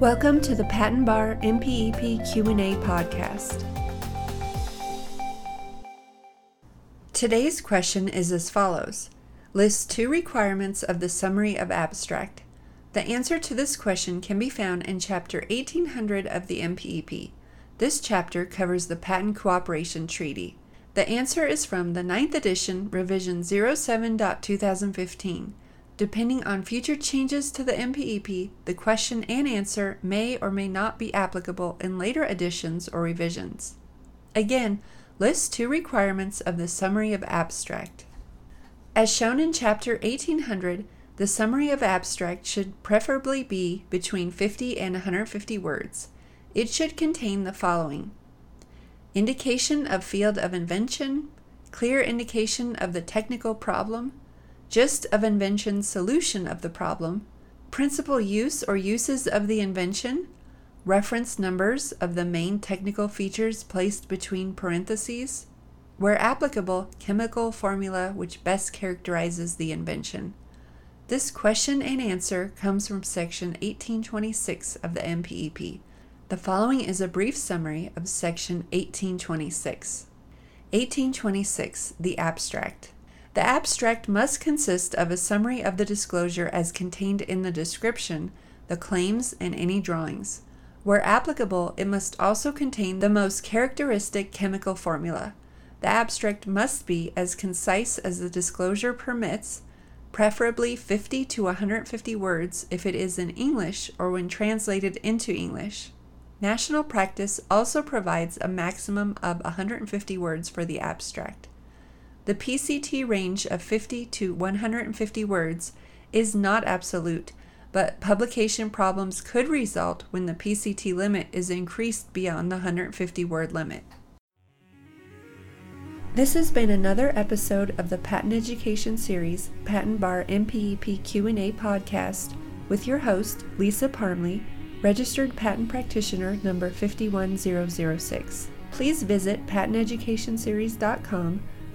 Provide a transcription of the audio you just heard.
Welcome to the Patent Bar MPEP Q&A podcast. Today's question is as follows. List two requirements of the summary of abstract. The answer to this question can be found in chapter 1800 of the MPEP. This chapter covers the Patent Cooperation Treaty. The answer is from the 9th edition, revision 07.2015. Depending on future changes to the MPEP, the question and answer may or may not be applicable in later editions or revisions. Again, list two requirements of the summary of abstract. As shown in chapter 1800, the summary of abstract should preferably be between 50 and 150 words. It should contain the following indication of field of invention, clear indication of the technical problem, gist of invention solution of the problem, principal use or uses of the invention, reference numbers of the main technical features placed between parentheses, where applicable, chemical formula which best characterizes the invention. This question and answer comes from section 1826 of the MPEP. The following is a brief summary of section 1826. 1826, the abstract. The abstract must consist of a summary of the disclosure as contained in the description, the claims, and any drawings. Where applicable, it must also contain the most characteristic chemical formula. The abstract must be as concise as the disclosure permits, preferably 50 to 150 words if it is in English or when translated into English. National practice also provides a maximum of 150 words for the abstract. The PCT range of 50 to 150 words is not absolute, but publication problems could result when the PCT limit is increased beyond the 150 word limit. This has been another episode of the Patent Education Series Patent Bar MPEP Q&A podcast with your host Lisa Parmley, registered patent practitioner number 51006. Please visit patenteducationseries.com